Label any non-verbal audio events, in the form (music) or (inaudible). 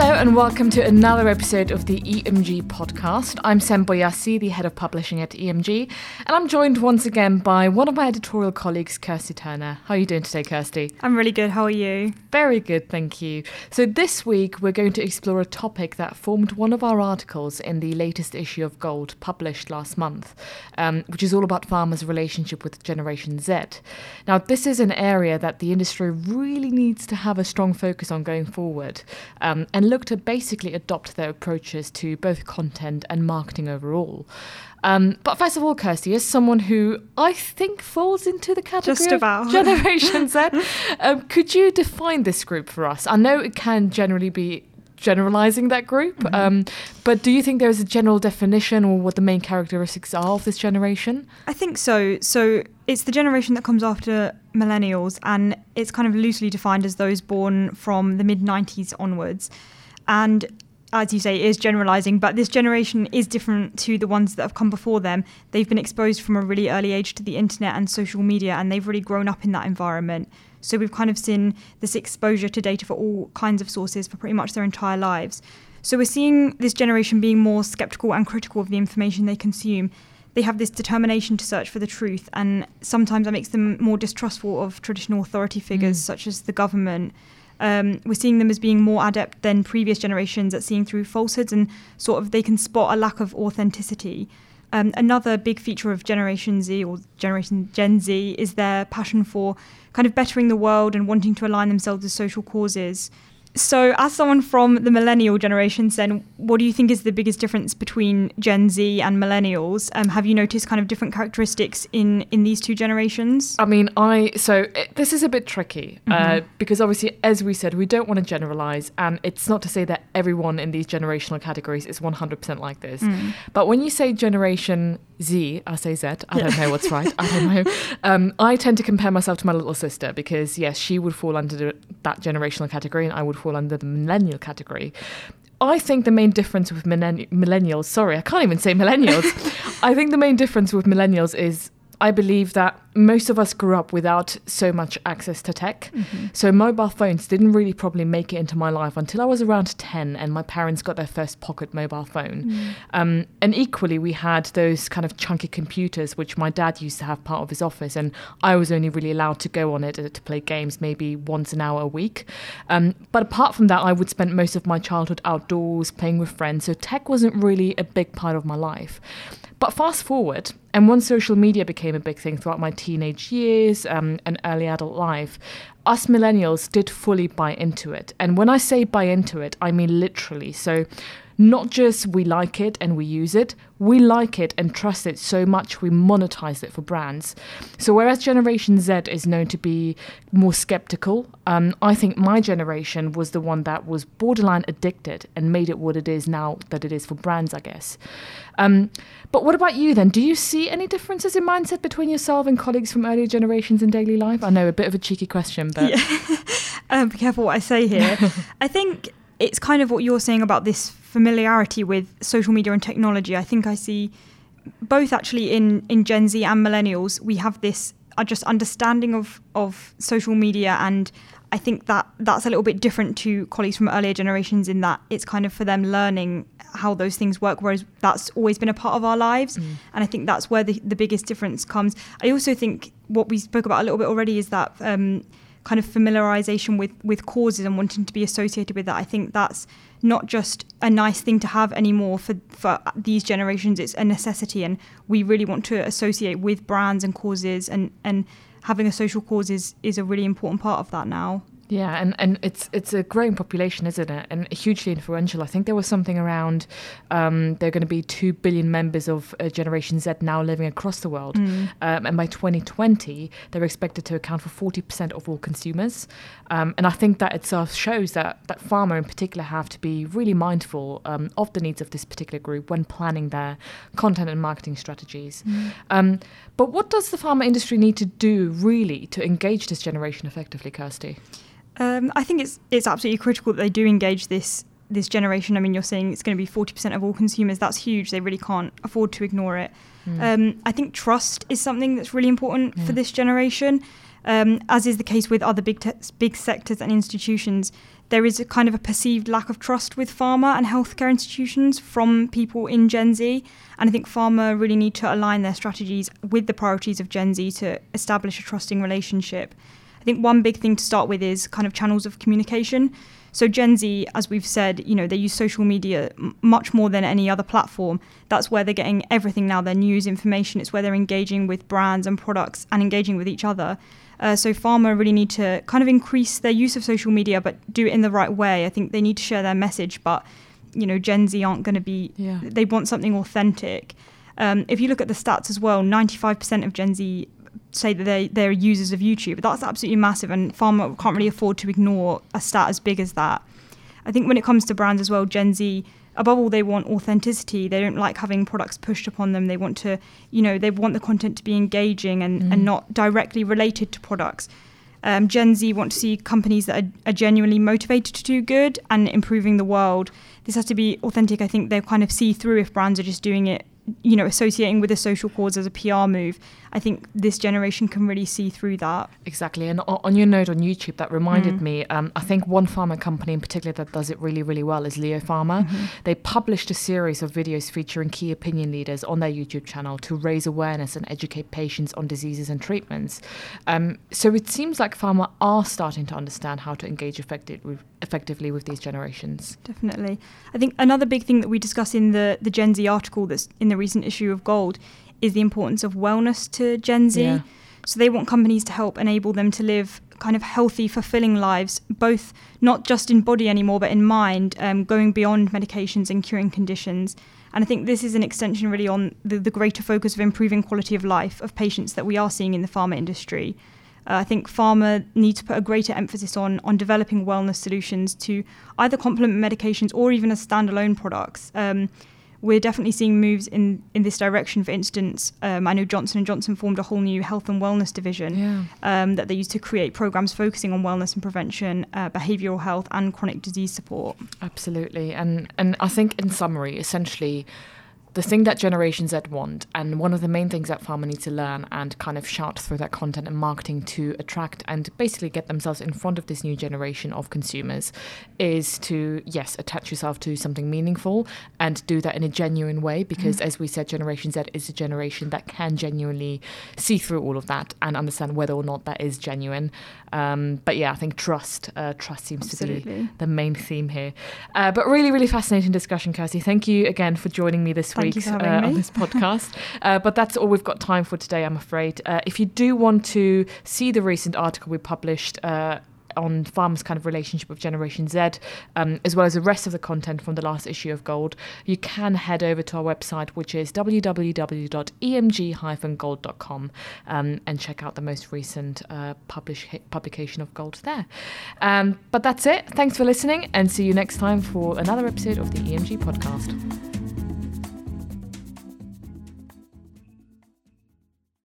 Hello and welcome to another episode of the EMG podcast. I'm Sen Boyassi, the head of publishing at EMG, and I'm joined once again by one of my editorial colleagues, Kirstie Turner. How are you doing today, Kirstie? I'm really good. How are you? Very good, thank you. So this week we're going to explore a topic that formed one of our articles in the latest issue of Gold, published last month, um, which is all about pharma's relationship with Generation Z. Now, this is an area that the industry really needs to have a strong focus on going forward. Um, and look to basically adopt their approaches to both content and marketing overall. Um, but first of all, Kirstie, as someone who I think falls into the category Just about. of (laughs) (laughs) Generation Z, um, could you define this group for us? I know it can generally be generalizing that group, mm-hmm. um, but do you think there's a general definition or what the main characteristics are of this generation? I think so. So it's the generation that comes after millennials, and it's kind of loosely defined as those born from the mid 90s onwards. And as you say, it is generalizing, but this generation is different to the ones that have come before them. They've been exposed from a really early age to the internet and social media, and they've really grown up in that environment. So we've kind of seen this exposure to data for all kinds of sources for pretty much their entire lives. So we're seeing this generation being more skeptical and critical of the information they consume. They have this determination to search for the truth, and sometimes that makes them more distrustful of traditional authority figures mm. such as the government. Um, we're seeing them as being more adept than previous generations at seeing through falsehoods and sort of they can spot a lack of authenticity. Um, another big feature of Generation Z or Generation Gen Z is their passion for kind of bettering the world and wanting to align themselves with social causes. So, as someone from the millennial generations, then what do you think is the biggest difference between Gen Z and millennials? Um, have you noticed kind of different characteristics in in these two generations? I mean, I so it, this is a bit tricky uh, mm-hmm. uh, because obviously, as we said, we don't want to generalize, and it's not to say that everyone in these generational categories is 100% like this. Mm. But when you say Generation Z, I say Z, I yeah. don't know what's right. I don't know. (laughs) Um, I tend to compare myself to my little sister because yes, she would fall under that generational category, and I would fall under the millennial category. I think the main difference with millennials, sorry, I can't even say millennials. (laughs) I think the main difference with millennials is I believe that most of us grew up without so much access to tech. Mm-hmm. So mobile phones didn't really probably make it into my life until I was around 10 and my parents got their first pocket mobile phone. Mm. Um, and equally, we had those kind of chunky computers, which my dad used to have part of his office. And I was only really allowed to go on it to play games maybe once an hour a week. Um, but apart from that, I would spend most of my childhood outdoors playing with friends. So tech wasn't really a big part of my life. But fast forward, and once social media became a big thing throughout my teenage years um, and early adult life, us millennials did fully buy into it. And when I say buy into it, I mean literally. So not just we like it and we use it, we like it and trust it so much we monetize it for brands. So whereas Generation Z is known to be more skeptical, um, I think my generation was the one that was borderline addicted and made it what it is now that it is for brands, I guess. Um, but what about you then? Do you see any differences in mindset between yourself and colleagues from earlier generations in daily life? I know a bit of a cheeky question, but yeah. (laughs) um, be careful what I say here. (laughs) I think it's kind of what you're saying about this familiarity with social media and technology. I think I see both actually in, in Gen Z and millennials, we have this uh, just understanding of, of social media and I think that that's a little bit different to colleagues from earlier generations in that it's kind of for them learning how those things work, whereas that's always been a part of our lives. Mm. And I think that's where the, the biggest difference comes. I also think what we spoke about a little bit already is that um, kind of familiarization with with causes and wanting to be associated with that. I think that's not just a nice thing to have anymore for for these generations. It's a necessity, and we really want to associate with brands and causes, and and having a social cause is is a really important part of that now. Yeah, and, and it's it's a growing population, isn't it? And hugely influential. I think there was something around um, there are going to be two billion members of uh, Generation Z now living across the world, mm. um, and by 2020 they're expected to account for 40% of all consumers. Um, and I think that itself shows that that pharma in particular have to be really mindful um, of the needs of this particular group when planning their content and marketing strategies. Mm. Um, but what does the pharma industry need to do really to engage this generation effectively, Kirstie? Um, I think it's it's absolutely critical that they do engage this this generation. I mean, you're saying it's going to be 40% of all consumers. That's huge. They really can't afford to ignore it. Mm. Um, I think trust is something that's really important mm. for this generation. Um, as is the case with other big te- big sectors and institutions, there is a kind of a perceived lack of trust with pharma and healthcare institutions from people in Gen Z. And I think pharma really need to align their strategies with the priorities of Gen Z to establish a trusting relationship. I think one big thing to start with is kind of channels of communication. So Gen Z, as we've said, you know, they use social media m- much more than any other platform. That's where they're getting everything now, their news, information. It's where they're engaging with brands and products and engaging with each other. Uh, so pharma really need to kind of increase their use of social media, but do it in the right way. I think they need to share their message, but you know, Gen Z aren't going to be. Yeah. They want something authentic. Um, if you look at the stats as well, 95% of Gen Z say that they they're users of YouTube. That's absolutely massive, and pharma can't really afford to ignore a stat as big as that. I think when it comes to brands as well, Gen Z above all they want authenticity they don't like having products pushed upon them they want to you know they want the content to be engaging and, mm. and not directly related to products um, gen z want to see companies that are, are, genuinely motivated to do good and improving the world this has to be authentic i think they kind of see through if brands are just doing it you know, associating with a social cause as a PR move, I think this generation can really see through that. Exactly. And on your note on YouTube, that reminded mm. me, um, I think one pharma company in particular that does it really, really well is Leo Pharma. Mm-hmm. They published a series of videos featuring key opinion leaders on their YouTube channel to raise awareness and educate patients on diseases and treatments. Um, so it seems like pharma are starting to understand how to engage effective with, effectively with these generations. Definitely. I think another big thing that we discuss in the, the Gen Z article that's in the recent issue of Gold is the importance of wellness to Gen Z. Yeah. So they want companies to help enable them to live kind of healthy, fulfilling lives, both not just in body anymore, but in mind, um, going beyond medications and curing conditions. And I think this is an extension really on the, the greater focus of improving quality of life of patients that we are seeing in the pharma industry. Uh, I think pharma need to put a greater emphasis on on developing wellness solutions to either complement medications or even as standalone products. Um, we're definitely seeing moves in, in this direction. For instance, um, I know Johnson and Johnson formed a whole new health and wellness division yeah. um, that they used to create programs focusing on wellness and prevention, uh, behavioural health, and chronic disease support. Absolutely, and and I think in summary, essentially the thing that Generation Z want, and one of the main things that pharma need to learn and kind of shout through their content and marketing to attract and basically get themselves in front of this new generation of consumers, is to yes attach yourself to something meaningful and do that in a genuine way. Because mm. as we said, Generation Z is a generation that can genuinely see through all of that and understand whether or not that is genuine. Um, but yeah, I think trust uh, trust seems Absolutely. to be the main theme here. Uh, but really, really fascinating discussion, Kirstie. Thank you again for joining me this week uh, on this podcast. (laughs) Uh, but that's all we've got time for today, I'm afraid. Uh, if you do want to see the recent article we published uh, on Pharma's kind of relationship with Generation Z, um, as well as the rest of the content from the last issue of Gold, you can head over to our website, which is www.emg-gold.com, um, and check out the most recent uh, publish, publication of Gold there. Um, but that's it. Thanks for listening, and see you next time for another episode of the EMG podcast.